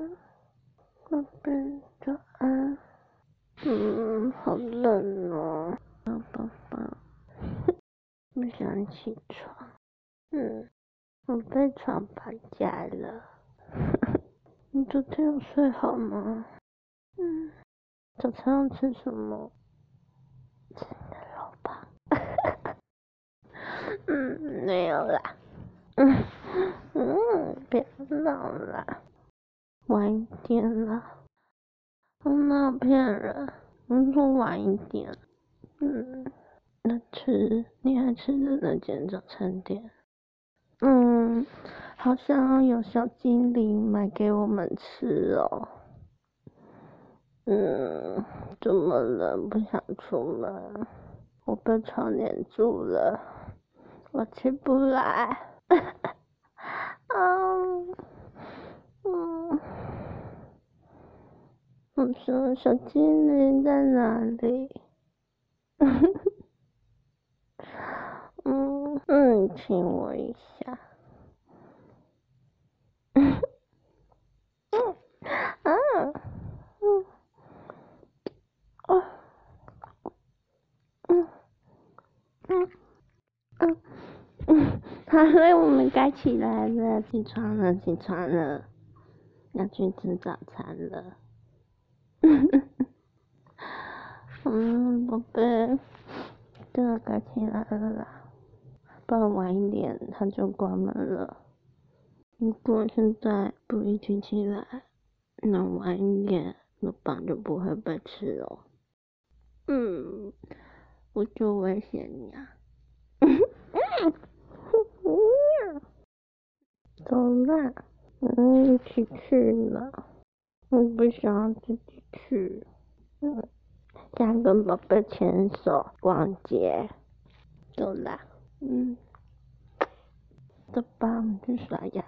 嗯，宝贝，早安。嗯，好冷哦，宝宝，不想起床。嗯，我被床绑架了。你昨天有睡好吗？嗯，早餐要吃什么？吃你的肉吧。嗯，没有啦。嗯 嗯，别闹了，晚一点了。我哪有骗人？我说晚一点。嗯，那吃你爱吃的那间早餐店。嗯，好像有小精灵买给我们吃哦。嗯，怎么了？不想出门？我被床黏住了，我起不来。嗯，嗯，我说小精灵在哪里？嗯 嗯，亲我一下。嗯嗯嗯嗯嗯嗯嗯，好了，我们该起来了，起床了，起床了，要去吃早餐了。嗯，宝贝，真的该起来了啦。不然晚一点他就关门了。如果现在不一起起来，那晚一点肉棒就不会被吃了。嗯，我就威胁你啊。走啦，嗯，一起去了。我不想自己去。嗯，想跟宝贝牵手逛街。走啦。嗯，走吧，我们去刷牙。